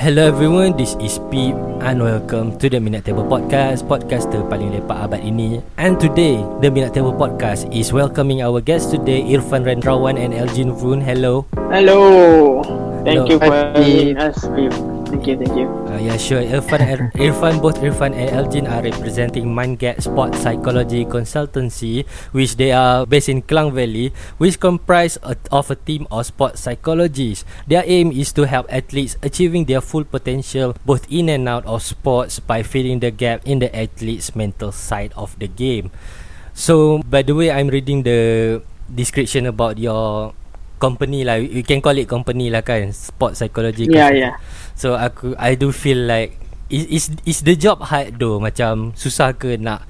Hello everyone, this is Pete and welcome to the Minute Table Podcast, podcaster paling lepak abad ini. And today, the Minute Table Podcast is welcoming our guest today, Irfan Rendrawan and Elgin Vun. Hello. Hello. Thank Hello. you for having us, Pete. Thank you, thank you. Uh, yeah, sure. Irfan, and Irfan, both Irfan and Elgin are representing MindGap Sport Psychology Consultancy, which they are based in Klang Valley, which comprise a, of a team of sport psychologists. Their aim is to help athletes achieving their full potential both in and out of sports by filling the gap in the athlete's mental side of the game. So, by the way, I'm reading the description about your company lah. You can call it company lah kan, Sport Psychology. Yeah, yeah. So aku I do feel like is is the job hard though macam susah ke nak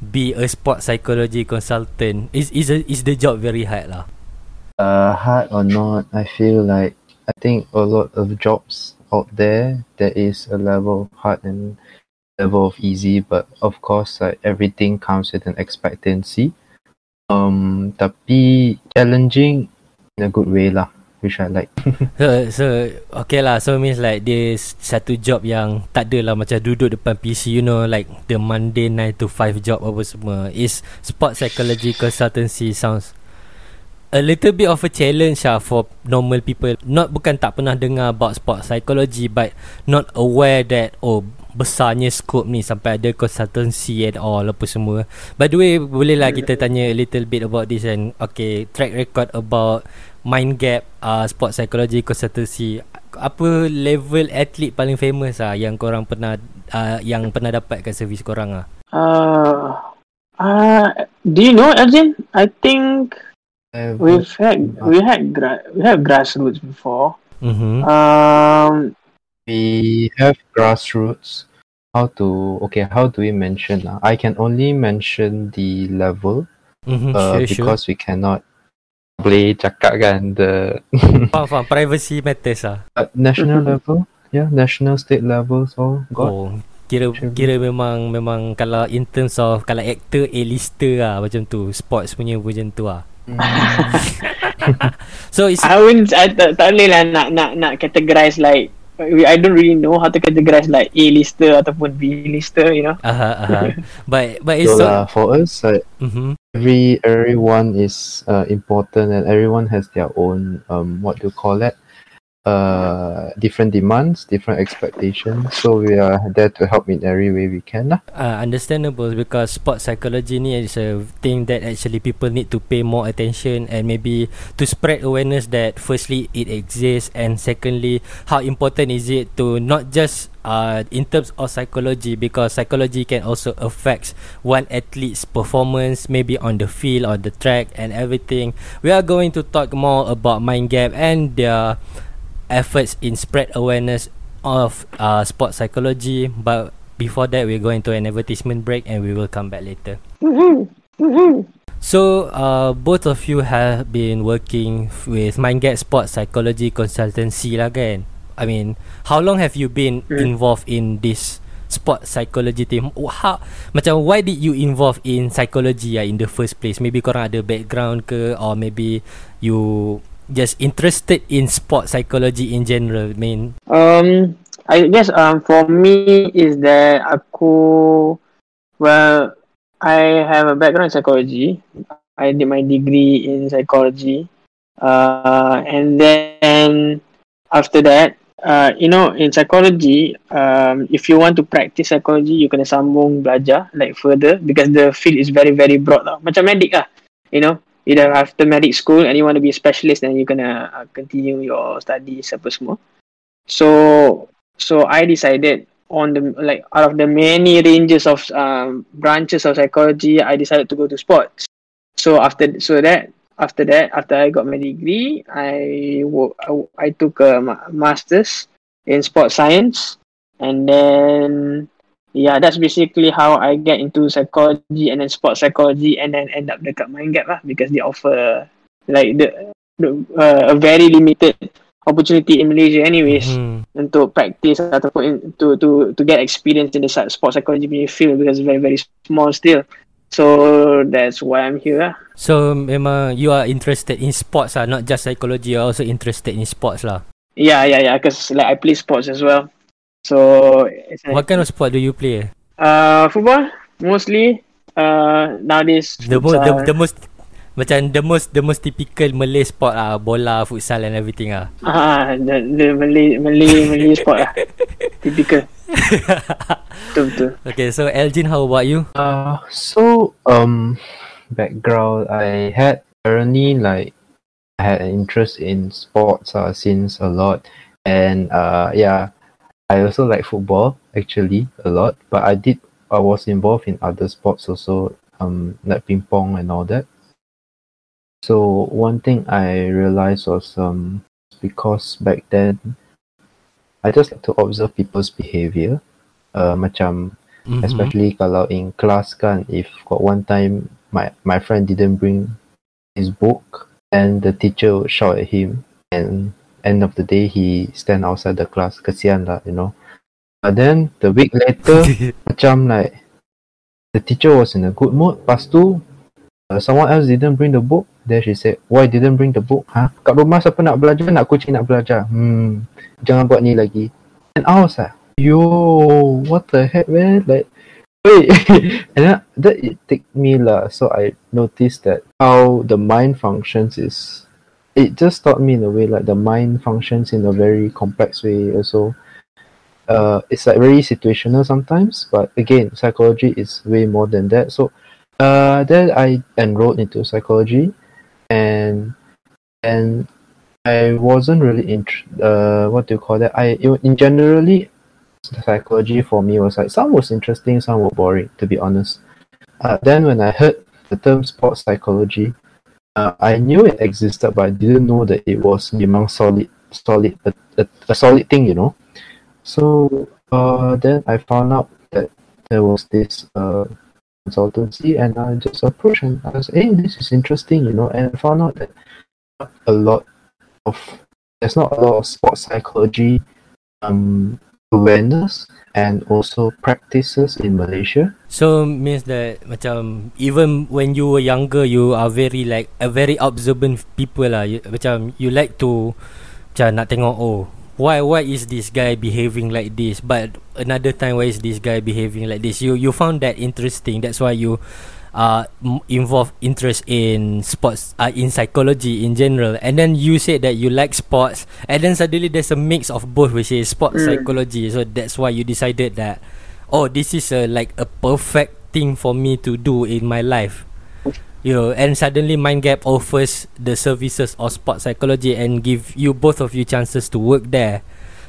be a sport psychology consultant is is a, is the job very hard lah. uh, hard or not, I feel like I think a lot of jobs out there there is a level of hard and level of easy, but of course like everything comes with an expectancy. Um, tapi challenging in a good way lah, which I like. So so okay lah. So means like this satu job yang tak adalah macam duduk depan PC you know like the Monday 9 to 5 job apa semua. Is sport psychology consultancy sounds a little bit of a challenge lah for normal people. Not bukan tak pernah dengar about sport psychology but not aware that oh besarnya scope ni sampai ada consultancy and all apa semua. By the way boleh lah kita tanya a little bit about this and okay track record about mind gap uh, sport psychology consultancy apa level athlete paling famous ah yang korang pernah uh, yang pernah dapat kat servis korang ah Uh, uh, do you know, Elgin? I think I've- we've had we had gra- we have grassroots before. mhm Um, we have grassroots. How to okay? How do we mention? lah? I can only mention the level mhm uh, sure sure because we cannot boleh cakap kan the faham faham privacy matters ah uh, national level. Yeah, national state levels all got. Oh, kira Should kira memang memang kalau in terms of kalau actor A-lister lah macam tu. Sports punya pun macam tu lah. So it's I wouldn't I tak, tak boleh lah nak nak nak categorize like we- I don't really know how to categorize like A lister ataupun B lister, you know. aha aha. But but it's so so lah, for us, like, mhm. Every everyone is uh, important and everyone has their own um what do you call it uh different demands different expectations so we are there to help in every way we can lah. uh, understandable because sport psychology ni is a thing that actually people need to pay more attention and maybe to spread awareness that firstly it exists and secondly how important is it to not just uh, in terms of psychology because psychology can also affect one athlete's performance maybe on the field or the track and everything we are going to talk more about mind gap and their efforts in spread awareness of uh, sport psychology but before that we're going to an advertisement break and we will come back later. So uh, both of you have been working with MindGap Sport Psychology Consultancy lah kan? I mean how long have you been Hmm. involved in this sport psychology team? How, macam why did you involve in psychology ah in the first place? Maybe korang ada background ke or maybe you just interested in sport psychology in general mean Um, I guess um for me is that aku well I have a background in psychology. I did my degree in psychology. Uh, and then after that, uh, you know, in psychology, um, if you want to practice psychology, you kena sambung belajar like further because the field is very very broad lah. Macam medic lah, you know. Either after medic school and you want to be a specialist, then you gonna uh, continue your studies apa semua. So so I decided on the like out of the many ranges of um, branches of psychology, I decided to go to sports. So after so that after that after I got my degree, I I, I took a ma- masters in sports science, and then yeah, that's basically how I get into psychology and then sports psychology, and then end up dekat MindGap lah because they offer like the, the uh, a very limited opportunity in Malaysia anyways hmm, untuk practice ataupun in, to to to get experience in the sports psychology punya field because it's very very small still. So that's why I'm here lah. so memang you are interested in sports lah not just psychology you are also interested in sports lah Yeah, yeah, yeah. Because like I play sports as well. So it's like, What kind of sport do you play? uh football mostly. Uh nowadays The most the, the most macam the most the most typical Malay sport ah bola, futsal and everything ah. ah the, the Malay Malay Malay sport lah. Typical. Betul betul. okay, so Elgin, how about you? Uh, so um, background I had currently like I had an interest in sports uh, since a lot, and uh, yeah, I also like football actually a lot. But I did I was involved in other sports also, um, like ping pong and all that. So one thing I realized was um because back then I just like to observe people's behavior. Uh, macam Mhm. especially kalau in class kan if got one time my my friend didn't bring his book and the teacher would shout at him and end of the day he stand outside the class. Kesian lah you know. But then the week later macam like the teacher was in a good mood. Lepas tu uh, someone else didn't bring the book. Then she said why didn't bring the book? Ha kat rumah siapa nak belajar? Nak kucing nak belajar? Hmm. Jangan buat ni lagi. And I was like yo what the heck man? Like wait. And then, that it take me lah. So i noticed that how the mind functions is it just taught me in a way like the mind functions in a very complex way also. Uh it's like very situational sometimes but again psychology is way more than that. So uh then i enrolled into psychology and and i wasn't really int- uh what do you call that? I in generally psychology for me was like some was interesting, some were boring, to be honest. Uh, then when I heard the term sports psychology, uh, I knew it existed, but I didn't know that it was memang solid, solid, a, a, a solid thing, you know. So uh, then I found out that there was this uh, consultancy, and I just approached and I was, hey, this is interesting, you know. And I found out that a lot of there's not a lot of sports psychology um awareness and also practices in Malaysia. So means that macam even when you were younger you are very like a very observant people lah. You, macam you like to macam nak tengok oh why why is this guy behaving like this? But another time why is this guy behaving like this? You you found that interesting. That's why you uh involve interest in sports uh, in psychology in general. And then you said that you like sports. And then suddenly there's a mix of both which is sports Mm. psychology. So that's why you decided that oh this is a like a perfect thing for me to do in my life you know and suddenly mind gap offers the services of sports psychology and give you both of you chances to work there.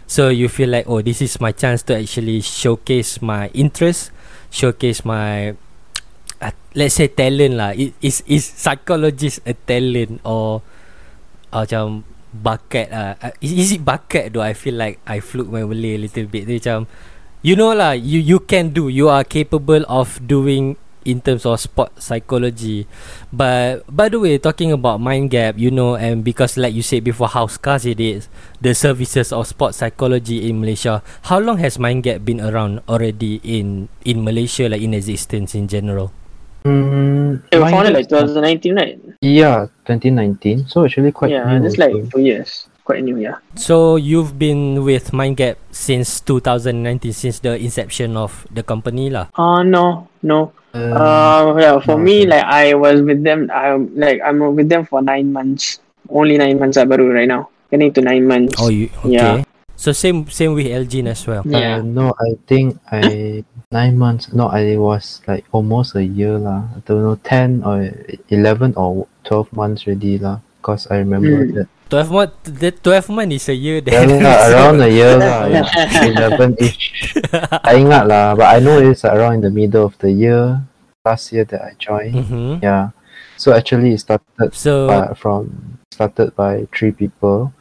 So you feel like oh this is my chance to actually showcase my interest showcase my uh, let's say talent lah. I- is is psychologist a talent or macam bakat lah? Uh, is, is it bakat though? I feel like I fluke my Malay a little bit. Macam you know lah you you can do. You are capable of doing in terms of sport psychology but by the way talking about mind gap you know and because like you said before how scarce it is the services of sport psychology in Malaysia how long has mind gap been around already in in Malaysia like in existence in general Mm, It was founded like was- 2019, right? Yeah, 2019. So actually quite yeah, new. just like two years. Quite new, yeah. So you've been with Mindgap since 2019, since the inception of the company lah. Uh no, no. Um, Uh, yeah. For no, me, okay. like I was with them. I like I'm with them for nine months. Only nine months, I baru right now. Getting to nine months. Oh, you okay? Yeah. So same same with Elgin as well. yeah. Uh, no, I think I nine months. No, I was like almost a year lah. I don't know, ten or eleven or twelve months already lah. Cause I remember Mm. that. 12 month, the 12 month is a year Yeah, lah, around a year lah. Yeah, eleven ish. I ingat lah, but I know it's around in the middle of the year. Last year that I joined. mm-hmm. Yeah. So actually, it started So by, from started by three people,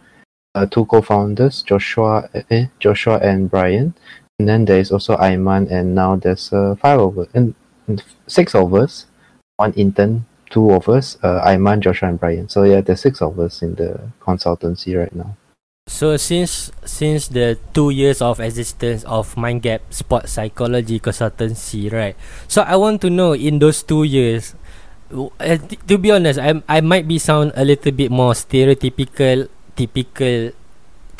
uh, two co-founders, Joshua, eh, Joshua and Brian, and then there is also Ayman, and now there's uh, five of us, and, and six of us, one intern, two of us, uh, Ayman, Joshua, and Brian. So yeah, there's six of us in the consultancy right now. so since since the two years of existence of Mindgap Sport Psychology Consultancy, right? So I want to know in those two years. uh, to be honest, I I might be sound a little bit more stereotypical, typical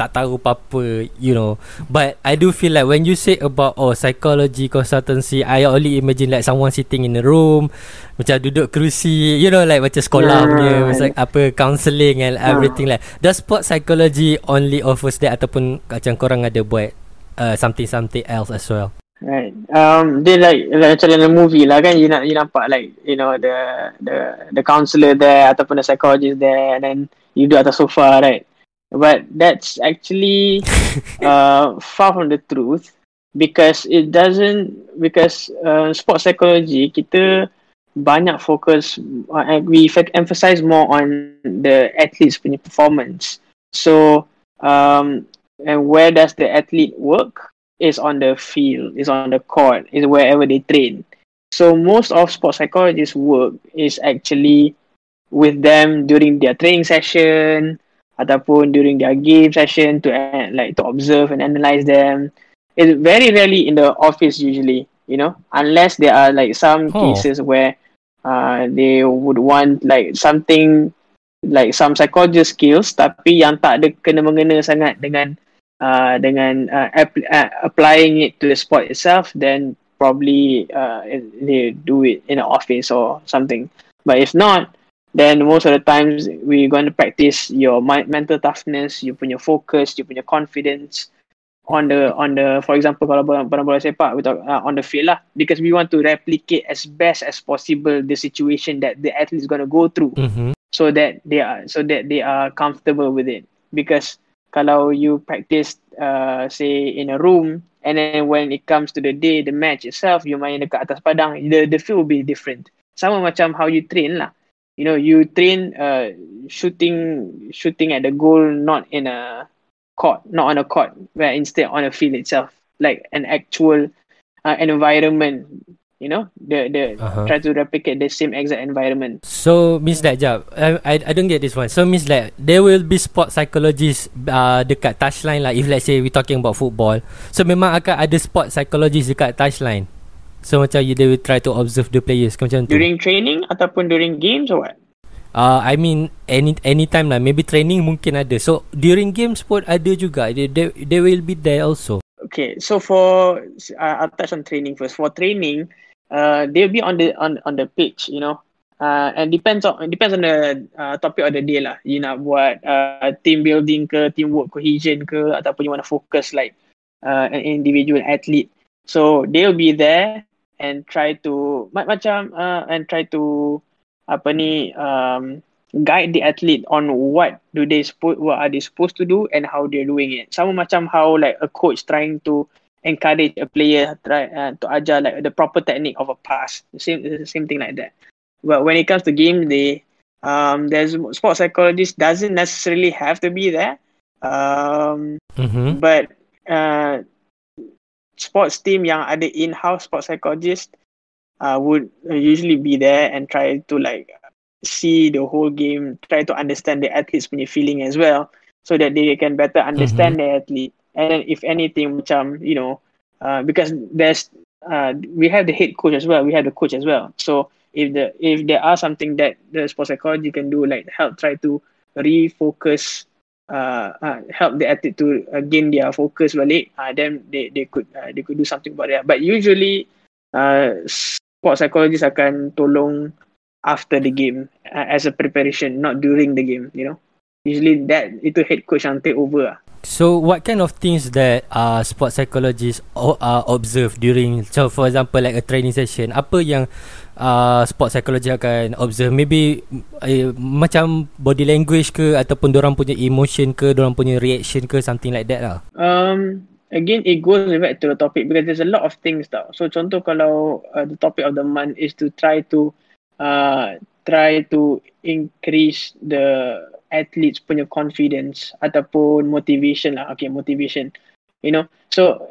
tak tahu apa-apa you know but I do feel like when you say about oh psychology consultancy I only imagine like someone sitting in a room macam duduk kerusi you know like macam sekolah yeah. punya macam apa counselling and everything yeah. like does sport psychology only offers that ataupun macam korang ada buat uh, something something else as well Right. Um, they like, like macam dalam movie lah kan, you nak you nampak like you know the the the counselor there ataupun the psychologist there, and then you do atas sofa, right? But that's actually uh, far from the truth because it doesn't because uh, sports psychology kita banyak fokus uh, we emphasize more on the athletes punya performance. So um, and where does the athlete work? is on the field, is on the court, is wherever they train. So most of sports psychologists' work is actually with them during their training session ataupun during their game session to uh, like to observe and analyze them. It's very rarely in the office usually, you know, unless there are like some oh. cases where uh, they would want like something like some psychologist skills tapi yang tak ada kena mengena sangat dengan uh, dengan uh, ap- uh, applying it to the sport itself, then probably uh, they do it in an office or something. But if not, then most of the times we're going to practice your mi- mental toughness, you punya focus, you punya confidence on the on the for example kalau bola bola sepak we talk uh, on the field lah. Because we want to replicate as best as possible the situation that the athlete is going to go through. Mm-hmm. so that they are so that they are comfortable with it. Because kalau you practice uh, say in a room and then when it comes to the day the match itself you main dekat atas padang the the feel will be different. Sama macam how you train lah you know you train uh, shooting shooting at the goal not in a court not on a court where instead on a field itself like an actual uh, environment you know the the uh-huh. try to replicate the same exact environment. So means that jap I, I i don't get this one. So means that there will be sport psychologists uh, dekat touchline lah. If let's say we talking about football. So memang akan ada sport psychologist dekat touchline so macam you they will try to observe the players. Macam tu. During training ataupun during games or what? Uh, I mean any anytime lah. Maybe training mungkin ada. So during games pun ada juga. They, they, they will be there also. Okay so for uh, I'll touch on training first. For training uh, they'll be on the on on the pitch, you know. Uh, and depends on depends on the uh, topic of the day lah. You nak buat uh, team building ke, teamwork cohesion ke, ataupun you want to focus like uh, an individual athlete. So they'll be there and try to macam uh, and try to apa ni um, guide the athlete on what do they supposed what are they supposed to do and how they're doing it. Sama macam how like a coach trying to encourage a player try uh, to ajar like the proper technique of a pass. Same same thing like that. But when it comes to game, they um there's sports psychologist doesn't necessarily have to be there. Um, mm-hmm. but uh, sports team yang ada in-house sports psychologist uh, would usually be there and try to like see the whole game, try to understand the athlete's feeling as well, so that they can better understand mm-hmm. the athlete and then if anything macam you know uh, because there's uh, we have the head coach as well we have the coach as well so if the if there are something that the sports psychology can do like help try to refocus uh, uh help the athlete to uh, gain their focus balik uh, then they they could uh, they could do something about that but usually uh, sports psychologists akan tolong after the game uh, as a preparation not during the game you know usually that itu head coach yang take over lah. So what kind of things that uh, sports psychologists uh, observe during so for example like a training session apa yang uh, sports psychologist akan observe maybe uh, macam body language ke ataupun orang punya emotion ke orang punya reaction ke something like that lah. Um again it goes back to the topic because there's a lot of things tau. So contoh kalau uh, the topic of the month is to try to uh, try to increase the athletes punya confidence ataupun motivation lah. Okay, motivation. You know, so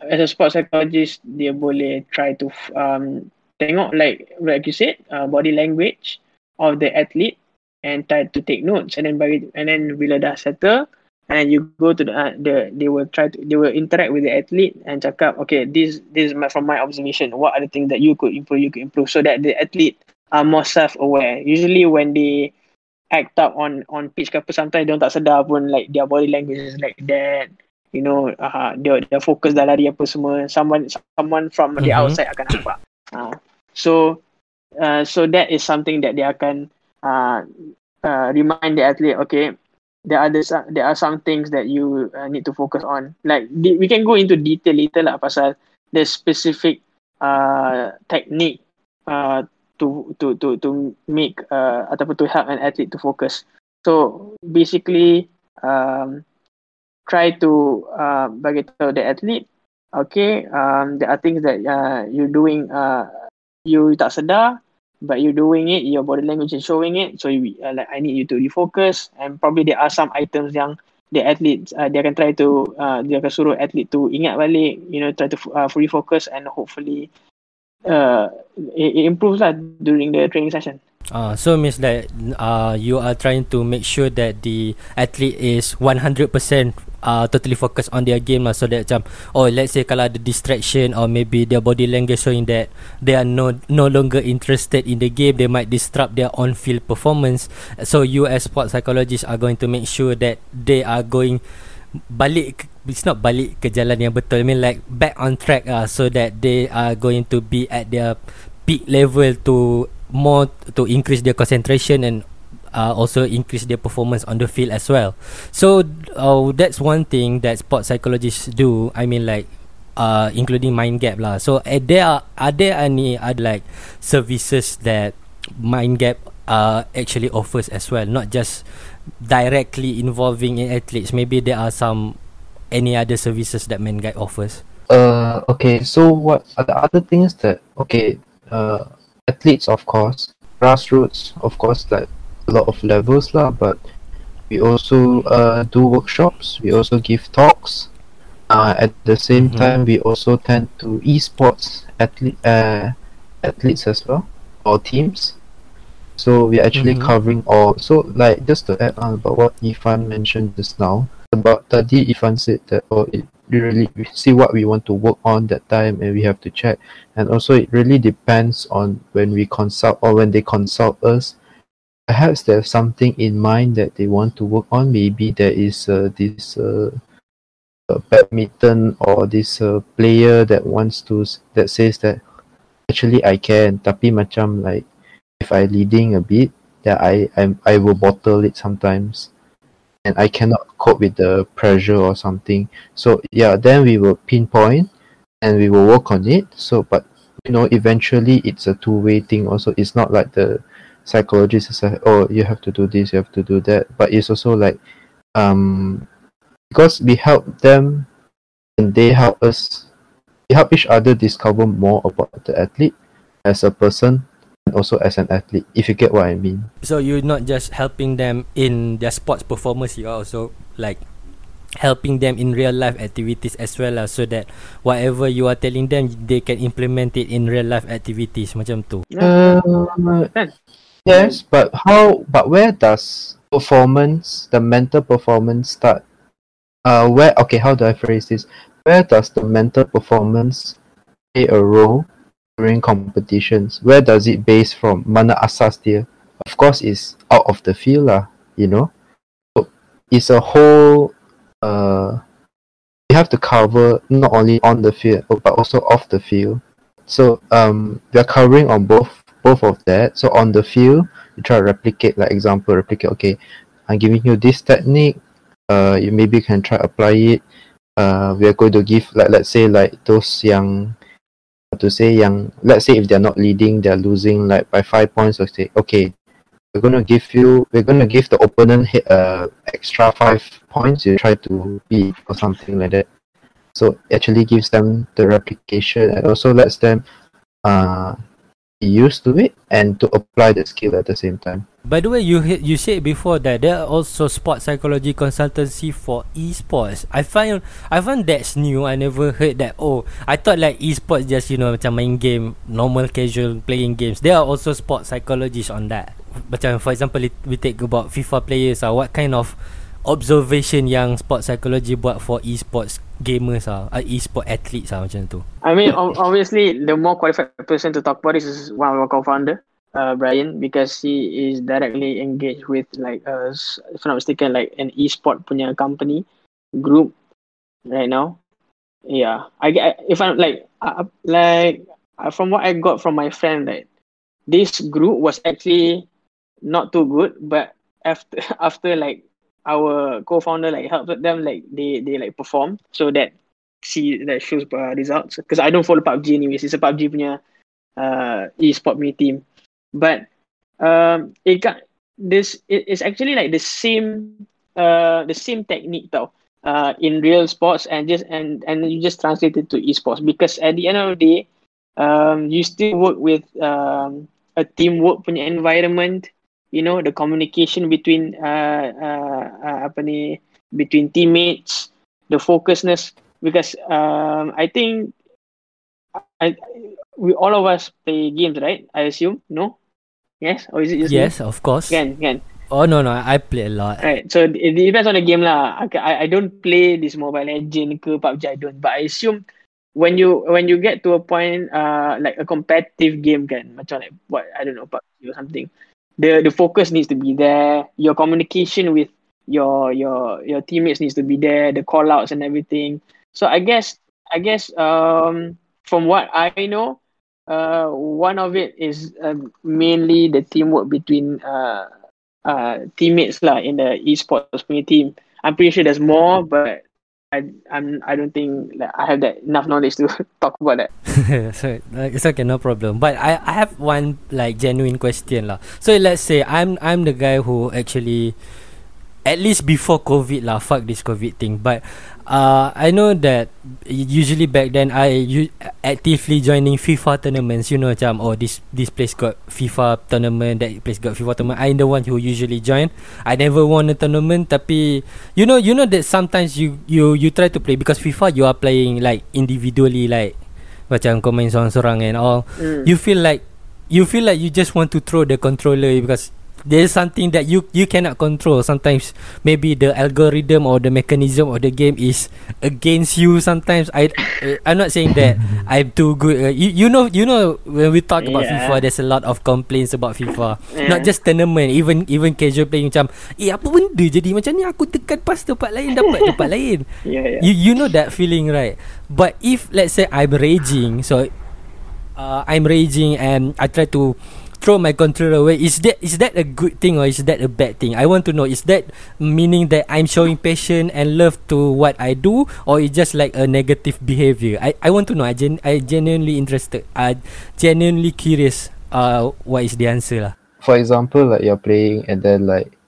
as a sports psychologist, dia boleh try to um, tengok like like you said, uh, body language of the athlete and try to take notes and then bagi and then bila dah settle and you go to the, uh, the they will try to they will interact with the athlete and cakap okay this this is my, from my observation what are the things that you could improve you could improve so that the athlete are more self aware usually when they act up on on pitch ke apa sometimes dia tak sedar pun like their body language is like that. You know uh, dia dia fokus dah lari apa semua. Someone someone from the Mhm. outside akan nampak. Uh, so uh, so that is something that dia akan uh, uh, remind the athlete okay there are this, there are some things that you uh, need to focus on. Like di- we can go into detail later lah pasal the specific uh, technique uh, to to to to make uh, ataupun to help an athlete to focus. So basically um, try to uh, bagi tahu the athlete okay um, there are things that uh, you're doing uh, you tak sedar but you're doing it your body language is showing it so you, uh, like I need you to refocus and probably there are some items yang the athlete uh, dia akan try to uh, dia akan suruh athlete to ingat balik you know try to uh, fully focus and hopefully uh, it, it improves lah during the training session. Uh, so means that uh, you are trying to make sure that the athlete is 100% uh, totally focused on their game lah. So that macam oh let's say kalau ada distraction or maybe their body language showing that they are no no longer interested in the game they might disrupt their on field performance. So you as sports psychologists are going to make sure that they are going balik it's not balik ke jalan yang betul I mean like back on track uh, so that they are going to be at their peak level to more to increase their concentration and uh, also increase their performance on the field as well. So uh, that's one thing that sports psychologists do. I mean like uh, including mind gap lah. So uh, there are, are there any other like services that mind gap uh, actually offers as well, not just directly involving in athletes. Maybe there are some any other services that gap offers. Uh, okay. So what are the other things that okay? Uh, athletes, of course, grassroots, of course, like a lot of levels lah. But we also uh do workshops. We also give talks. Uh, at the same Mhm. time, we also tend to esports athlete uh athletes as well or teams. So we're actually Mhm. covering all. So like just to add on about what Ifan mentioned just now about tadi Ifan said that oh it really we see what we want to work on that time and we have to check and also it really depends on when we consult or when they consult us perhaps there's something in mind that they want to work on maybe there is uh, this uh, uh, badminton or this uh, player that wants to that says that actually I can tapi macam like if I leading a bit that I I'm, I will bottle it sometimes. And I cannot cope with the pressure or something. So yeah then we will pinpoint and we will work on it. So but you know eventually it's a two-way thing also. It's not like the psychologist is like oh you have to do this you have to do that. But it's also like um because we help them and they help us we help each other discover more about the athlete as a person and also as an athlete if you get what i mean So you're not just helping them in their sports performance, you are also like helping them in real life activities as well lah, so that whatever you are telling them, they can implement it in real life activities macam tu. Uh, yes, but how? But where does performance, the mental performance, start? Uh, where? Okay, how do I phrase this? Where does the mental performance play a role during competitions? Where does it base from? Mana asas dia? Of course, is out of the field lah. You know, so it's a whole. Uh, you have to cover not only on the field but also off the field. So um, we are covering on both both of that. So on the field, you try to replicate, like example, replicate. Okay, I'm giving you this technique. Uh, you maybe can try apply it. Uh, we are going to give like let's say like those young, to say young. Let's say if they're not leading, they're losing like by five points. Or say okay, we're gonna give you, we're gonna give the opponent hit uh extra five points. You try to beat or something like that. So actually gives them the replication and also lets them uh be used to it and to apply the skill at the same time. By the way, you you said before that there are also sports psychology consultancy for esports. I find I find that's new. I never heard that. Oh, I thought like esports just you know macam main game, normal casual playing games. There are also sports psychologists on that. Macam for example, we take about FIFA players. Ah, what kind of observation yang sports psychology buat for esports gamers ah, uh, esports athletes ah macam tu. I mean, ob- obviously, the more qualified person to talk about this is one of our co-founder. Uh, Brian because he is directly engaged with like uh, if I'm not mistaken like an e-sport punya company group right now. Yeah, I get if I'm like uh, like uh, from what I got from my friend like this group was actually not too good, but after after like our co-founder like helped them like they they like perform so that see that shows uh, results because I don't follow PUBG anyways. It's a PUBG punya uh e-sport me team, but um it got this it is actually like the same uh the same technique though uh in real sports and just and and you just translate it to esports. Because at the end of the day um you still work with um a teamwork punya environment you know the communication between uh, uh, uh ni between teammates the focusedness. Because um I think I we all of us play games right? I assume no yes or is it just me? Yes, of course. can can Oh no no, I play a lot. Right. So it depends on the game lah. I, I I don't play this Mobile Legend ke PUBG I don't. But I assume when you when you get to a point uh like a competitive game kan macam like what I don't know PUBG or something. The the focus needs to be there. Your communication with your your your teammates needs to be there. The call outs and everything. So I guess I guess um from what I know, uh one of it is uh, mainly the teamwork between uh uh teammates lah in the esports punya team. I'm pretty sure there's more, but I I'm I don't think like I have that enough knowledge to talk about that. so uh, it's okay, no problem. But I I have one like genuine question lah. So let's say I'm I'm the guy who actually at least before COVID lah, fuck this COVID thing. But uh, I know that usually back then I u- actively joining FIFA tournaments. You know, macam oh this this place got FIFA tournament, that place got FIFA tournament. I'm the one who usually join. I never won a tournament, tapi you know you know that sometimes you you you try to play because FIFA you are playing like individually like macam kau main seorang-seorang and all. Mm. You feel like you feel like you just want to throw the controller because there's something that you you cannot control. Sometimes maybe the algorithm or the mechanism of the game is against you sometimes. I uh, i'm not saying that i'm too good. Uh, you, you know you know when we talk about Yeah. fifa there's a lot of complaints about fifa. Not Yeah. just tournament even even casual playing macam eh apa benda jadi? Macam ni aku tekan pas tempat lain dapat tempat lain. Yeah, yeah. you you know that feeling right? But if let's say i'm raging so uh, i'm raging and i try to throw my controller away is that is that a good thing or is that a bad thing i want to know is that meaning that i'm showing passion and love to what i do or is just like a negative behavior i i want to know i gen- i genuinely interested i genuinely curious uh what is the answer lah For example, like you're playing and then like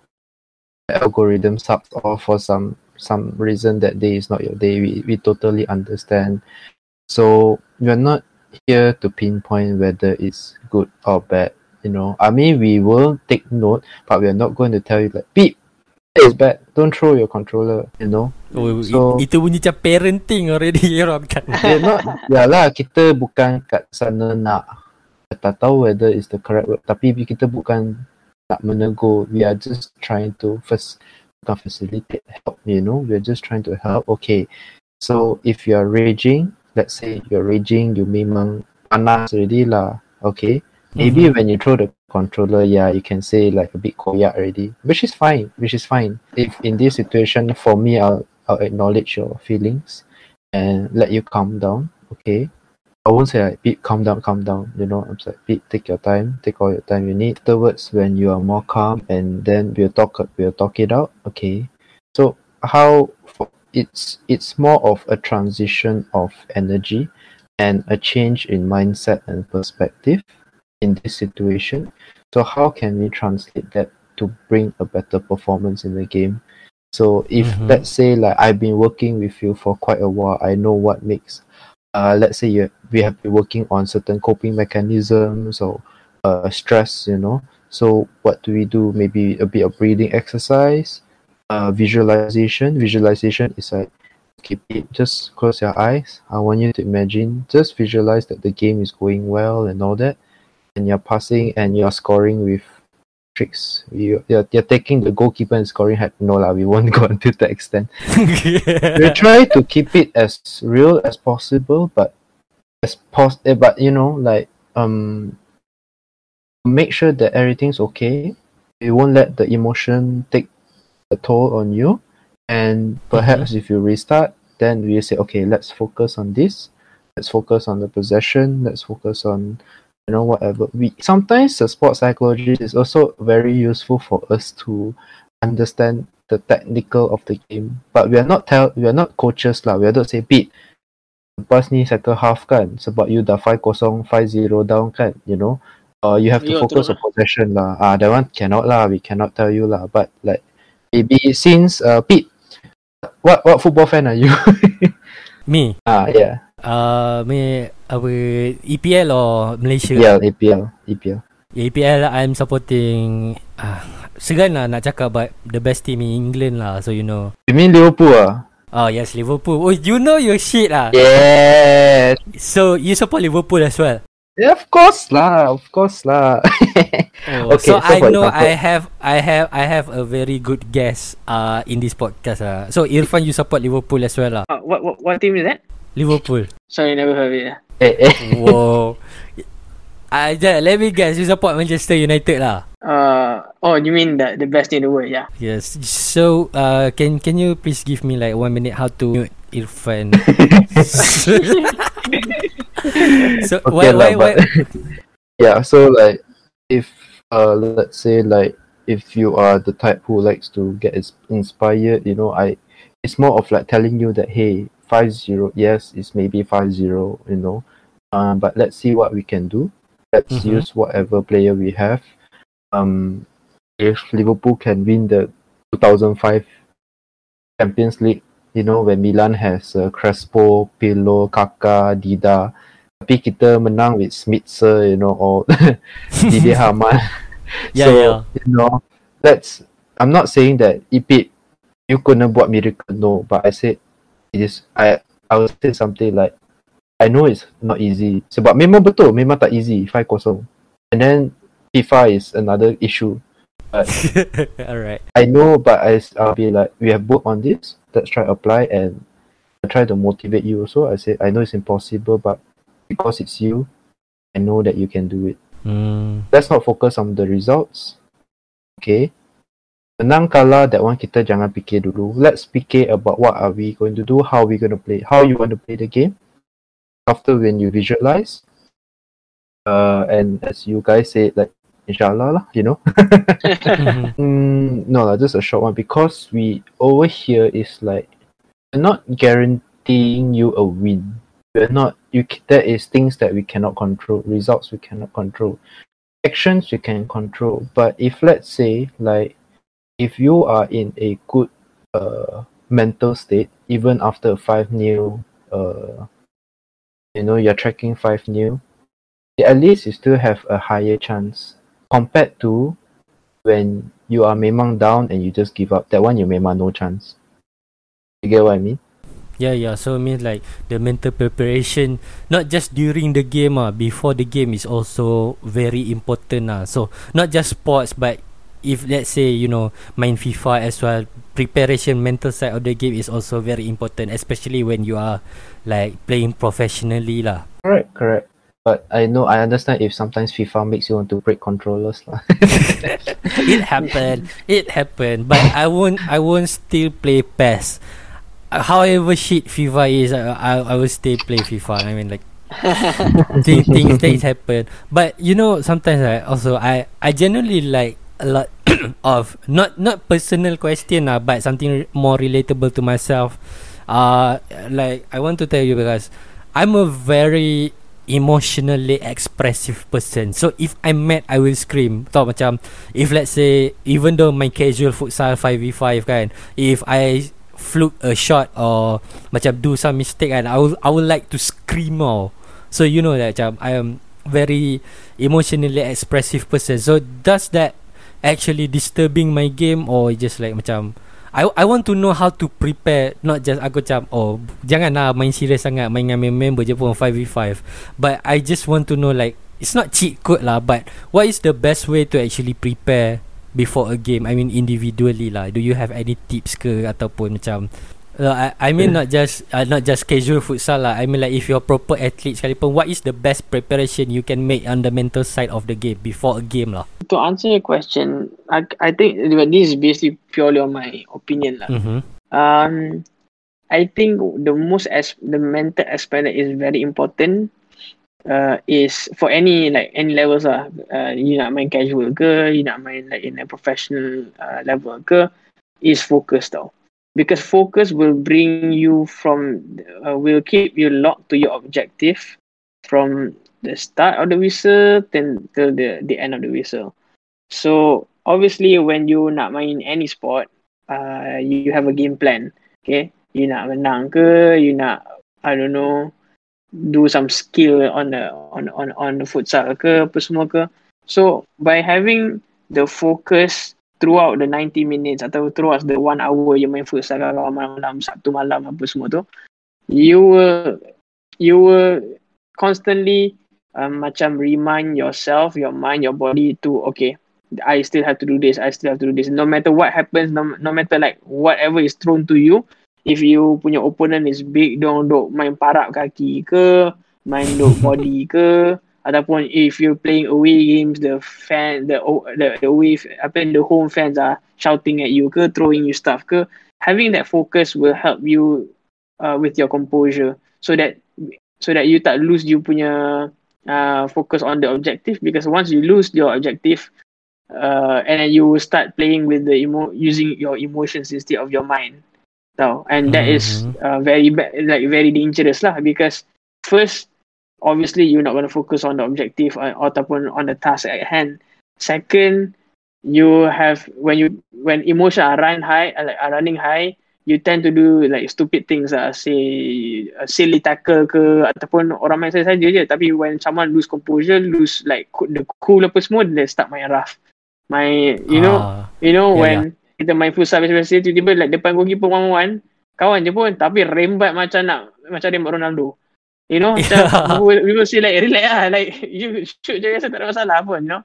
algorithm sucks off for some some reason that day is not your day. We we totally understand. So we're not here to pinpoint whether it's good or bad. You know, I mean, we will take note, but we're not going to tell you like, beep, is bad. Don't throw your controller. You know, oh So- it, itu bunyi macam parenting already Ron kan not. ya lah, kita bukan kat sana nak tak tahu whether it's the correct word. Tapi kita bukan nak menegur. We are just trying to first bukan facilitate help. You know, we're just trying to help. Okay, so if you are raging, let's say you're raging, you memang panas already lah. Okay, maybe mm-hmm. when you throw the controller, yeah, you can say like a bit koyak already, which is fine. Which is fine. If in this situation, for me, I'll I'll acknowledge your feelings and let you calm down. Okay. I won't say like, Pete, calm down, calm down. You know, I'm like, Pete, take your time, take all your time you need. Afterwards, when you are more calm, and then we'll talk, we'll talk it out. Okay. So how for, it's it's more of a transition of energy and a change in mindset and perspective in this situation. So how can we translate that to bring a better performance in the game? So if Mhm. let's say like I've been working with you for quite a while, I know what makes uh, let's say you, we have been working on certain coping mechanisms or uh, stress, you know. So what do we do? Maybe a bit of breathing exercise, uh, visualization. Visualization is like keep it just close your eyes. I want you to imagine, just visualize that the game is going well and all that, and you're passing and you're scoring with tricks. You, you're, you're taking the goalkeeper and scoring. Head. No lah, we won't go to that extent we try to keep it as real as possible, but as pos- eh, but you know, like um, make sure that everything's okay. You won't let the emotion take a toll on you. And perhaps if you restart, then we say, okay, let's focus on this. Let's focus on the possession. Let's focus on you know whatever. We sometimes the sports psychologist is also very useful for us to understand the technical of the game. But we are not tell we are not coaches lah. We are not say beat lepas ni second half kan sebab you dah 5-0 5-0 down kan you know. Uh, you have to Ya, focus on possession lah. Ah that one cannot lah. We cannot tell you lah. But like maybe since uh, Pete what what football fan are you? Me? Ah yeah uh, Me Apa EPL or Malaysia yeah APL APL EPL I'm supporting uh, Segan lah nak cakap But the best team in England lah So you know you mean Liverpool ah Oh yes Liverpool Oh you know your shit lah yes So you support Liverpool as well Yeah, of course lah, of course lah. Oh, Okay, so, so I know example- I have I have I have a very good guest uh in this podcast uh. So Irfan you support Liverpool as well lah. Uh, what, what what team is that? Liverpool. Sorry, never heard of it. eh, eh. Whoa. I uh, let me guess you support Manchester United lah. Uh, oh, you mean the the best in the world? Yeah. Yes. So uh can can you please give me like one minute how to mute Irfan? so Okay why lah, why why but yeah, so like if uh let's say like if you are the type who likes to get inspired, you know, I it's more of like telling you that hey, five zero, yes, it's maybe five zero, you know. Um, but let's see what we can do. Let's Mhm. use whatever player we have. Um, if Liverpool can win the 2005 Champions League, you know, when Milan has uh, Crespo, Pirlo, Kaká, Dida, tapi kita menang with Smitzer, you know, or Didier Hamann. Yeah, so, yeah. you know, let's. I'm not saying that Ipit, you couldn't buat miracle, no. But I said it is. I I would say something like, I know it's not easy. Sebab memang betul, memang tak easy. 5-0. And then FIFA is another issue. Alright. I know, but I, I'll be like, we have booked on this. Let's try apply and I try to motivate you also. I say, I know it's impossible, but because it's you, I know that you can do it. Hmm. Let's not focus on the results. Okay. Menang kalah, that one kita jangan fikir dulu. Let's fikir about what are we going to do, how we going to play, how you want to play the game. After when you visualize, uh, and as you guys said, like, inshallah lah, you know. Mm, no, lah, just a short one because we over here is like we're not guaranteeing you a win. We're not you. There is things that we cannot control, results we cannot control, actions we can control. But if let's say like if you are in a good uh mental state, even after five new uh you know you're tracking five new, at least you still have a higher chance compared to when you are memang down and you just give up. That one you memang no chance. You get what I mean? Yeah, yeah. So it means like the mental preparation, not just during the game, ah, before the game is also very important, ah. So not just sports, but if let's say you know main FIFA as well, preparation, mental side of the game is also very important, especially when you are like playing professionally, lah. Correct, correct. But I know I understand if sometimes FIFA makes you want to break controllers lah. it happened. It happened. But I won't. I won't still play PES. However shit FIFA is, I, I I will still play FIFA. I mean like things things things happen. But you know sometimes I also I I generally like a lot of not not personal question lah, but something more relatable to myself. Uh like I want to tell you because I'm a very emotionally expressive person. So if I'm mad, I will scream. Tahu macam if let's say even though my casual futsal 5v5 kan, if I fluke a shot or macam do some mistake kan, I will I would like to scream more. So you know that macam I am very emotionally expressive person. So does that actually disturbing my game or just like macam I I want to know how to prepare not just aku macam oh janganlah main serius sangat main dengan member je pun 5v5 but I just want to know like it's not cheat code lah but what is the best way to actually prepare before a game? I mean individually lah. Do you have any tips ke ataupun macam Uh, I, I mean not just uh, not just casual futsal lah. I mean like if you're proper athlete sekalipun, what is the best preparation you can make on the mental side of the game before a game lah? To answer your question, I, I think this is basically purely on my opinion lah. Mm-hmm. Um, I think the most as the mental aspect that is very important uh, is for any like any levels lah. Uh, you nak main casual ke, you nak main like in a professional uh, level ke, is focus tau. Because focus will bring you from uh, will keep you locked to your objective from the start of the whistle then till the the end of the whistle. So obviously when you nak main any sport, uh, you have a game plan. Okay, you nak menang ke, you nak I don't know do some skill on the on on on the futsal ke apa semua ke. So by having the focus throughout the 90 minutes atau throughout the one hour you main futsal kalau malam-malam Sabtu malam apa semua tu, you will you will constantly um, macam remind yourself, your mind, your body to okay, I still have to do this, I still have to do this. No matter what happens, no, no matter like whatever is thrown to you, if you punya opponent is big, don't dok main parap kaki ke, main dok body ke, ataupun if you're playing away games, the fan, the the, the away, apa the home fans are shouting at you ke, throwing you stuff ke, having that focus will help you uh, with your composure, so that so that you tak lose you punya uh, focus on the objective because once you lose your objective, uh, and then you will start playing with the emo using your emotions instead of your mind. So, and that is Mhm. uh, very bad, like very dangerous lah because first, obviously you're not going to focus on the objective or, ataupun on the task at hand. Second, you have when you when emotion are run high, uh, like are running high, you tend to do like stupid things lah, say uh, silly tackle ke ataupun orang main saja saja je. Tapi when someone lose composure, lose like the cool apa semua, they start main rough. My, you know, Ah, You know Yeah, when kita main futsal biasa-biasa tiba-tiba like depan goalkeeper one-one kawan je pun tapi rembat macam nak macam rembat Ronaldo. You know macam Yeah. we, will, we will say like relax lah like you shoot je biasa tak ada masalah pun you know.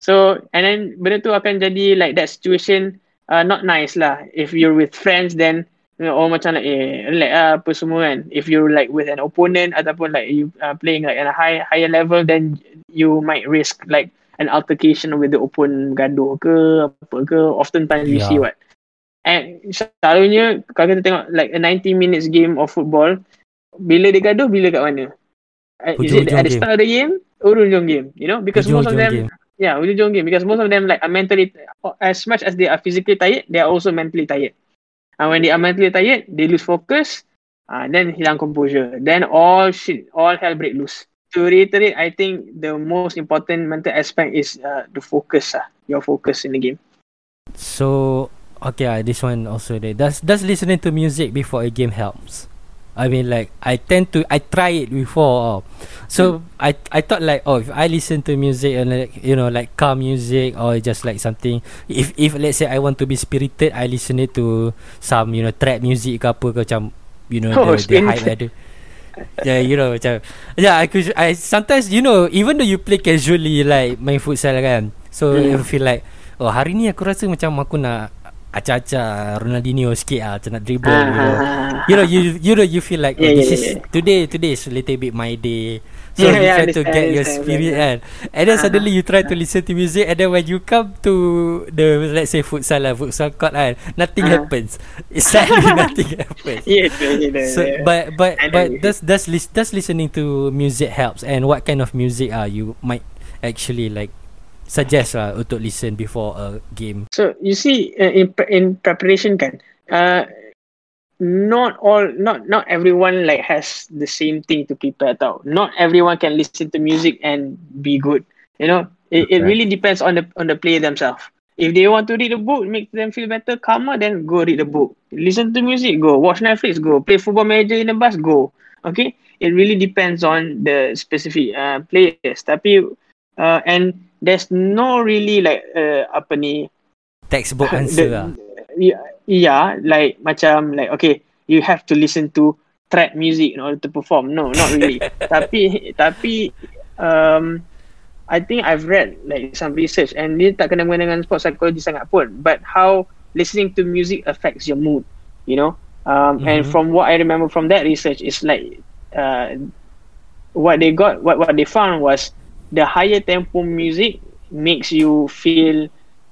So and then benda tu akan jadi like that situation uh, not nice lah. If you're with friends then you know, oh macam like eh relax lah apa semua kan. If you're like with an opponent ataupun like you uh, playing like at a high higher level then you might risk like an altercation with the opponent gaduh ke apa ke oftentimes you Yeah. see what and selalunya kalau kita tengok like a 90 minutes game of football bila dia gaduh bila kat mana Uh, is it at the start of the game hujung game you know because most of them game. yeah hujung game because most of them like are mentally as much as they are physically tired they are also mentally tired and when they are mentally tired they lose focus uh, then hilang composure then all shit all hell break loose to reiterate, I think the most important mental aspect is uh, the focus, uh, your focus in the game. So okay, ah, this one also there. Does does listening to music before a game helps? I mean, like I tend to I try it before. Oh. So I I thought like oh if I listen to music and like you know like calm music or just like something if if let's say I want to be spirited I listen it to some you know trap music ke apa ke macam you know Oh, the, the hype ada. Yeah, you know macam Yeah, I could I sometimes you know even though you play casually like main futsal kan. So Hmm. you feel like oh hari ni aku rasa macam aku nak acah-acah Ronaldinho sikit ah, macam nak dribble you know. You know you you know you feel like oh, this yeah, is yeah. today today is a little bit my day. So Yeah, you yeah, try to get your spirit yeah. kan. And then Ah. suddenly you try to listen to music and then when you come to the let's say futsal lah, futsal court kan, nothing Ah. happens. It's sadly nothing happens. yeah, yeah, yeah, So yeah. but but but does does lis- does listening to music helps and what kind of music are you might actually like suggest lah untuk listen before a game. So you see, uh, in in preparation, kan, uh, not all, not not everyone like has the same thing to prepare. Tau. Not everyone can listen to music and be good. You know, it, it really depends on the on the player themselves. If they want to read a book, make them feel better, calmer, then go read a book. Listen to music, go. Watch Netflix, go. Play football manager in the bus, go. Okay, it really depends on the specific uh, players. Tapi uh, and there's no really like uh, apa ni Textbook the- answer lah. yeah, yeah, like macam like okay, you have to listen to trap music in order to perform. No, not really. tapi tapi um I think I've read like some research and dia tak kena mengena dengan sport psychology sangat pun, but how listening to music affects your mood, you know? Um, And Mhm. from what I remember from that research, it's like uh, what they got, what what they found was the higher tempo music makes you feel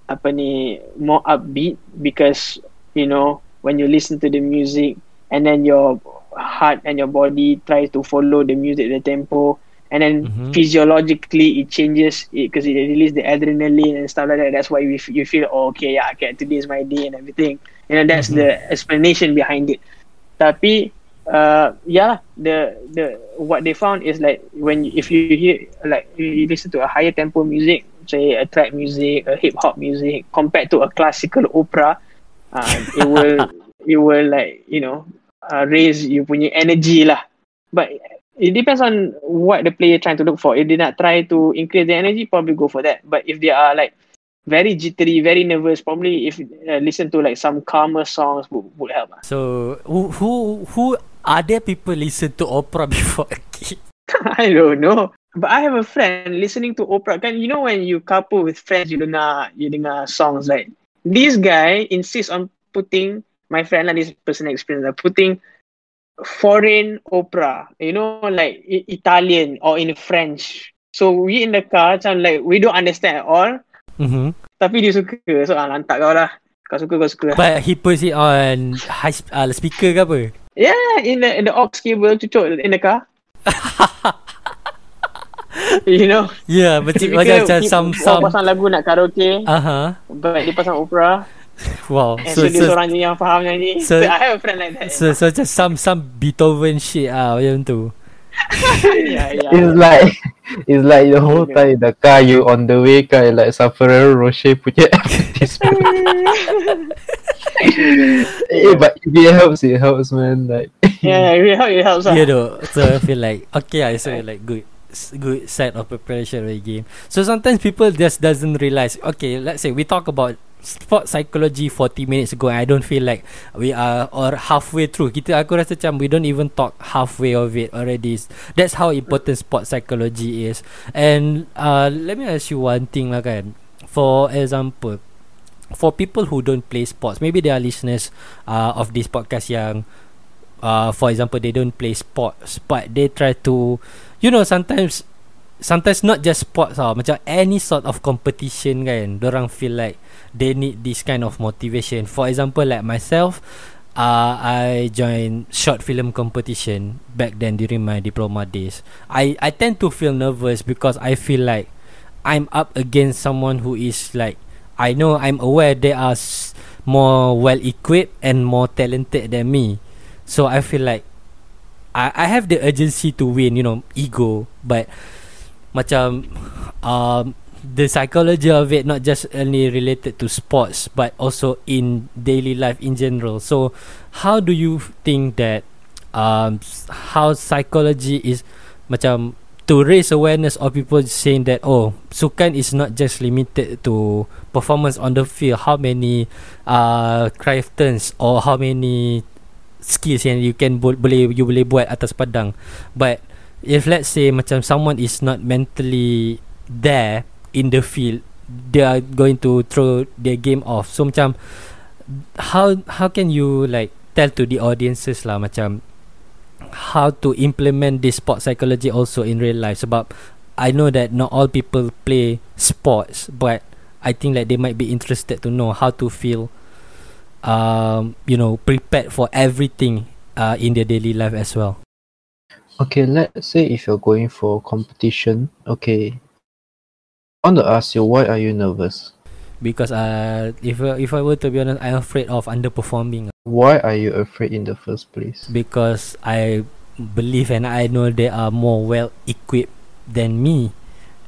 apa ni more upbeat because you know when you listen to the music and then your heart and your body tries to follow the music the tempo and then Mhm. physiologically it changes because it, releases the adrenaline and stuff like that that's why you, f- you feel oh, okay yeah okay today is my day and everything you know that's Mhm. the explanation behind it tapi uh yeah the the what they found is like when if you hear like you listen to a higher tempo music say a trap music a hip hop music compared to a classical opera uh, it will it will like you know uh, raise you punya energy lah. But it depends on what the player trying to look for. If they not try to increase the energy probably go for that. But if they are like very jittery very nervous probably if uh, listen to like some calmer songs would, would help lah. So who who who other people listen to opera before a kid? I don't know. But I have a friend listening to opera. Kan you know when you couple with friends, you dengar you dengar songs like this guy insists on putting my friend lah this personal experience lah putting foreign opera. You know like Italian or in French. So we in the car macam like we don't understand at all. Mm-hmm. Tapi dia suka. So ah, lantak kau lah. Kau suka kau suka. But he puts it on high sp- uh, speaker ke apa? Yeah, in the in the aux cable cucuk in the car. you know. Yeah, macam macam macam ni- some orang some. pasang lagu nak karaoke. Aha. But dia pasang opera Wow. And So so, dia so seorang je yang faham nyanyi so- so, I have a friend like that so so macam some some Beethoven shit ah macam tu. yeah, yeah. It's like it's like the whole Okay. time the car you on the way kind like some Ferrero Rocher punya advertisement. eh, but if it helps, it helps, man. Like yeah, it helps, it helps lah. Yeah, though. So I feel like okay, I so like good, s- good side of preparation the game. So sometimes people just doesn't realize. Okay, let's say we talk about sport psychology 40 minutes ago. And I don't feel like we are or halfway through. Kita aku rasa macam we don't even talk halfway of it already. That's how important sport psychology is. And uh, let me ask you one thing lah kan. For example, for people who don't play sports, maybe they are listeners uh, of this podcast yang uh, for example they don't play sports but they try to you know sometimes sometimes not just sports tau macam any sort of competition kan orang feel like they need this kind of motivation. For example like myself uh, I join short film competition back then during my diploma days. I I tend to feel nervous because I feel like I'm up against someone who is like I know I'm aware they are more well equipped and more talented than me. So I feel like I I have the urgency to win, you know, ego, but macam um the psychology of it not just only related to sports but also in daily life in general. So how do you think that um how psychology is macam to raise awareness of people saying that oh sukan is not just limited to performance on the field how many uh craftons or how many skills yang you can bo- boleh you boleh buat atas padang. But if let's say macam someone is not mentally there in the field they are going to throw their game off. So macam how how can you like tell to the audiences lah macam how to implement this sport psychology also in real life? Sebab I know that not all people play sports but I think like they might be interested to know how to feel um you know prepared for everything uh in their daily life as well Okay, let's say if you're going for competition, okay. I want to ask you, why are you nervous? because uh if if I were to be honest I'm afraid of underperforming Why are you afraid in the first place? because I believe and I know they are more well equipped than me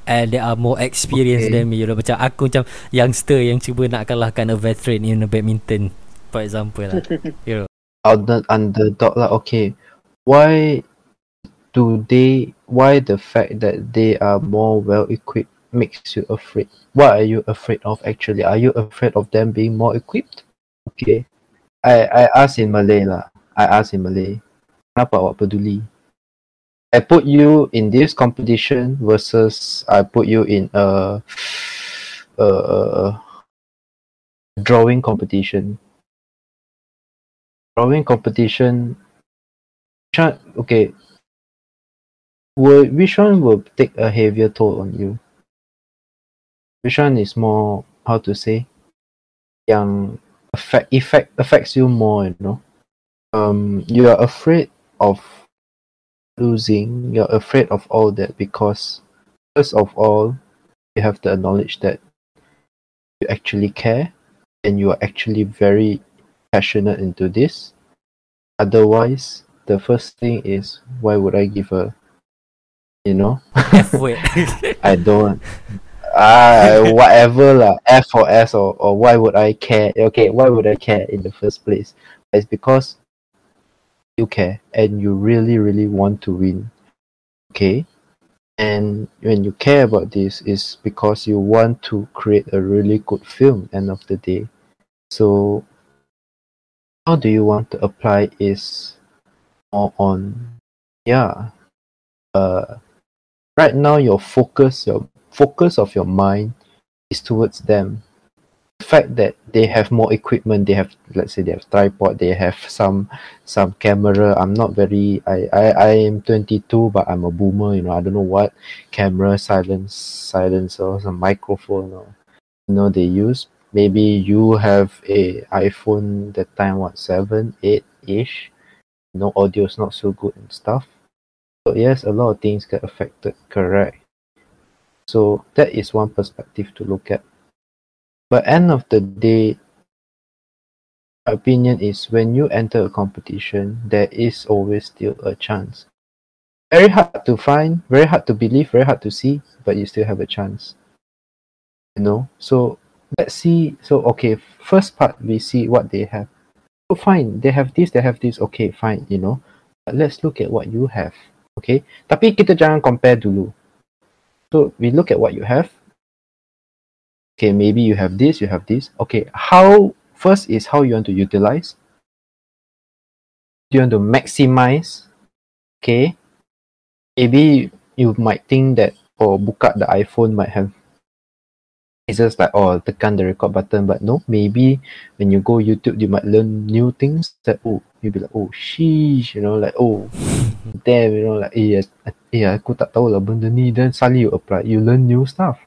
and they are more experienced Okay. than me you know macam aku macam youngster yang cuba nak kalahkan a veteran in a badminton for example lah you know Under underdog lah. Okay, why do they? Why the fact that they are more well equipped makes you afraid? What are you afraid of actually? Are you afraid of them being more equipped? Okay, I I ask in Malay lah. I ask in Malay. Kenapa awak peduli? I put you in this competition versus I put you in a a drawing competition. Drawing competition. which one- Okay. Will which one will take a heavier toll on you? Which one is more how to say? Yang affect effect affects you more, you know. Um you are afraid of losing, you're afraid of all that because first of all you have to acknowledge that you actually care and you are actually very passionate into this. Otherwise, the first thing is why would I give a you know. I don't ah whatever lah F or S or, or why would I care? Okay why would I care in the first place? It's because you care and you really really want to win. Okay? And when you care about this is because you want to create a really good film end of the day. So how do you want to apply is more on yeah uh right now your focus your focus of your mind is towards them. The fact that they have more equipment they have let's say they have tripod they have some some camera. I'm not very i i, I am 22 but i'm a boomer you know i don't know what camera silence silencer some microphone or you know they use maybe you have a iphone that time what 7 8 ish no audio is not so good and stuff. So yes a lot of things get affected correct. So that is one perspective to look at. But end of the day opinion is when you enter a competition there is always still a chance. Very hard to find very hard to believe very hard to see but you still have a chance. You know? So let's see. So okay first part we see what they have. So fine they have this they have this. Okay fine you know. But let's look at what you have okay? Tapi kita jangan compare dulu. So we look at what you have. Okay maybe you have this you have this. Okay how first is how you want to utilize. Do you want to maximize okay? Maybe you might think that oh buka the iphone might have it's just like oh tekan the record button but no maybe when you go youtube you might learn new things that oh you'll be like oh sheesh you know like oh damn you know like eh, eh aku tak tahu lah benda ni. Then suddenly you apply you learn new stuff.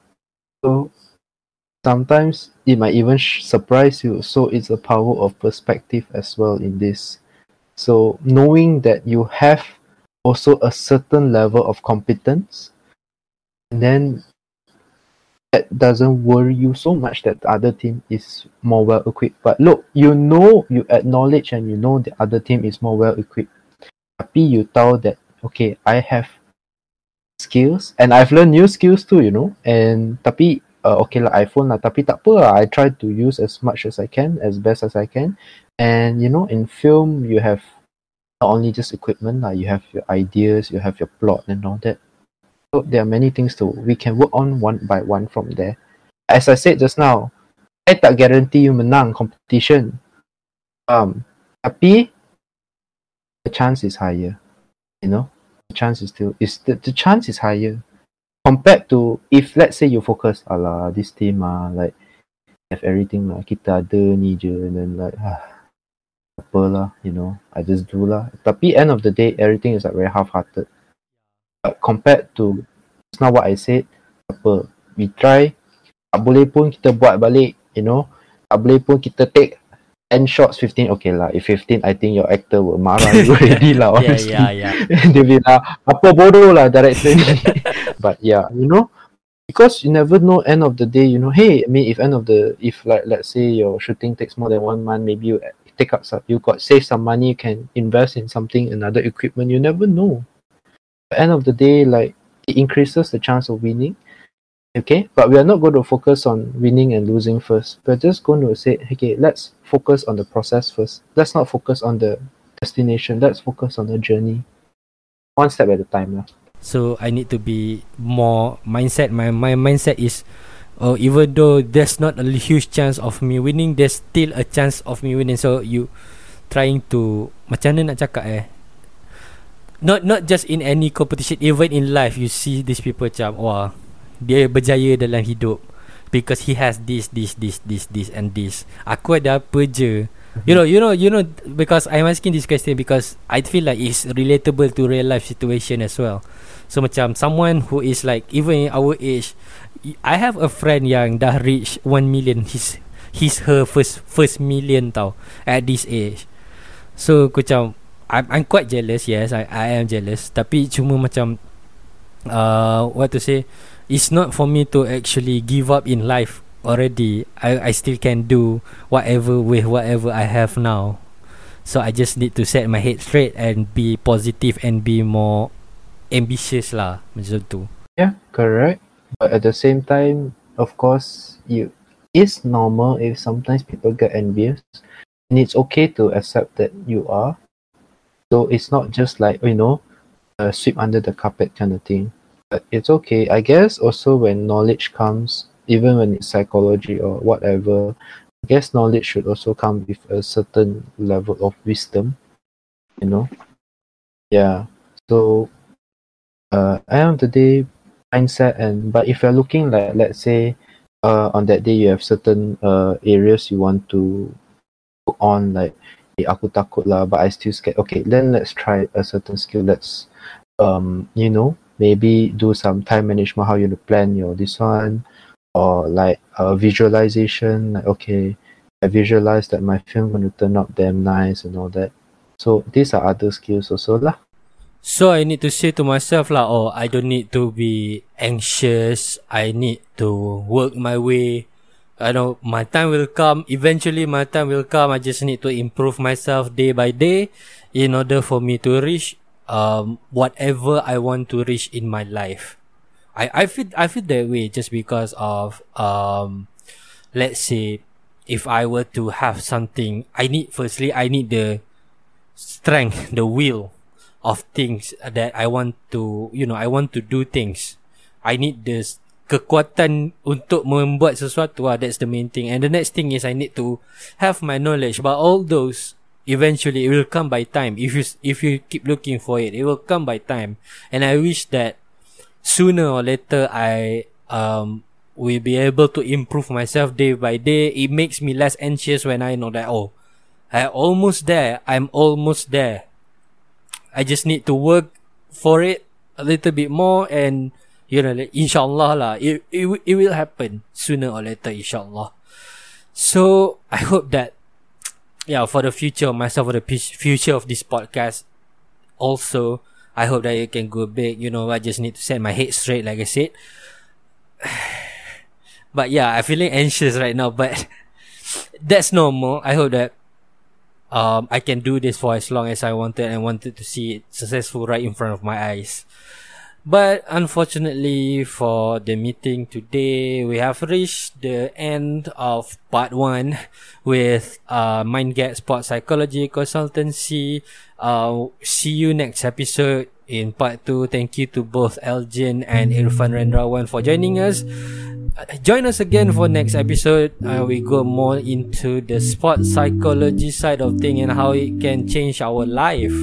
So sometimes it might even sh- surprise you. So it's a power of perspective as well in this. So knowing that you have also a certain level of competence and then that doesn't worry you so much that the other team is more well equipped. But look you know you acknowledge and you know the other team is more well equipped. Tapi you tahu that okay I have skills and I've learned new skills too you know. And tapi uh, okay lah iPhone lah. Tapi tak apa I try to use as much as I can as best as I can. And you know in film you have not only just equipment lah you have your ideas you have your plot and all that there are many things to we can work on one by one from there. As I said just now I tak guarantee you menang competition. Um tapi the chance is higher you know? The chance is still is the, the chance is higher compared to if let's say you focus ala this team ah like have everything lah kita ada ni je and then like ah, apa lah you know? I just do lah. Tapi end of the day everything is like very half-hearted but compared to it's not what I said apa we try tak boleh pun kita buat balik you know. Tak boleh pun kita take 10 shots 15 okay lah if 15 I think your actor will marah you already lah yeah, honestly. yeah, yeah. dia bilang apa bodoh lah director ni. But yeah you know because you never know end of the day you know. Hey I mean if end of the if like let's say your shooting takes more than one month maybe you take up some you got save some money you can invest in something another equipment you never know end of the day like it increases the chance of winning okay but we are not going to focus on winning and losing first we're just going to say okay let's focus on the process first let's not focus on the destination let's focus on the journey one step at a time lah. So I need to be more mindset. My my mindset is, oh, even though there's not a huge chance of me winning, there's still a chance of me winning. So you trying to macam mana nak cakap eh? Not not just in any competition, even in life, you see these people macam wah dia berjaya dalam hidup. because he has this this this this this and this. Aku ada apa je. You know you know you know because I'm asking this question because I feel like it's relatable to real life situation as well. So macam someone who is like even in our age I have a friend yang dah reach 1 million. His his her first first million tau at this age. So aku macam I'm, I'm quite jealous yes I, I am jealous. Tapi cuma macam uh, what to say it's not for me to actually give up in life already. I, I still can do whatever with whatever I have now. So I just need to set my head straight and be positive and be more ambitious lah macam tu. Yeah, correct. But at the same time, of course, you it's normal if sometimes people get envious, and it's okay to accept that you are. So it's not just like you know, uh, sweep under the carpet kind of thing. But it's okay. I guess also when knowledge comes, even when it's psychology or whatever, I guess knowledge should also come with a certain level of wisdom. You know, yeah. So, uh, end of the day, mindset and but if you're looking like let's say uh on that day you have certain uh areas you want to on like eh, aku takut lah but I still scared okay then let's try a certain skill let's um you know maybe do some time management how you plan your this one or like uh, visualization like okay I visualize that my film to turn out damn nice and all that so these are other skills also lah So I need to say to myself lah, oh, I don't need to be anxious. I need to work my way. I know my time will come. Eventually, my time will come. I just need to improve myself day by day in order for me to reach um whatever I want to reach in my life. I I feel I feel that way just because of um let's say if I were to have something, I need firstly I need the strength, the will of things that I want to, you know, I want to do things. I need this kekuatan untuk membuat sesuatu ah that's the main thing. And the next thing is I need to have my knowledge but all those. Eventually it will come by time. If you if you keep looking for it it will come by time. And I wish that sooner or later I um will be able to improve myself day by day. It makes me less anxious when I know that oh I almost there. I'm almost there. I just need to work for it a little bit more and you know inshallah lah it, it it will happen sooner or later inshallah. So I hope that yeah for the future of myself for the future of this podcast also I hope that it can go big. You know I just need to set my head straight like I said. But yeah I'm feeling anxious right now but that's normal. I hope that um, I can do this for as long as I wanted and wanted to see it successful right in front of my eyes. But unfortunately for the meeting today, we have reached the end of part one with uh, MindGet Sport Psychology Consultancy. Uh, see you next episode in part two. Thank you to both Elgin and Irfan Rendrawan for joining us. Uh, join us again for next episode. Uh, we go more into the sport psychology side of thing and how it can change our life.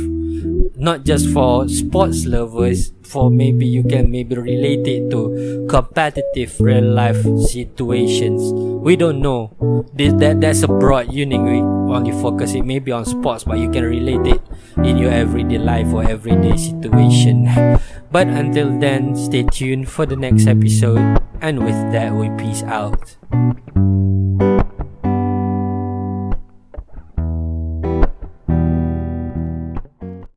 Not just for sports lovers, for maybe you can maybe relate it to competitive real life situations. We don't know. This, that that's a broad unique. We only focus it maybe on sports, but you can relate it in your everyday life or everyday situation. But until then, stay tuned for the next episode. And with that, we peace out.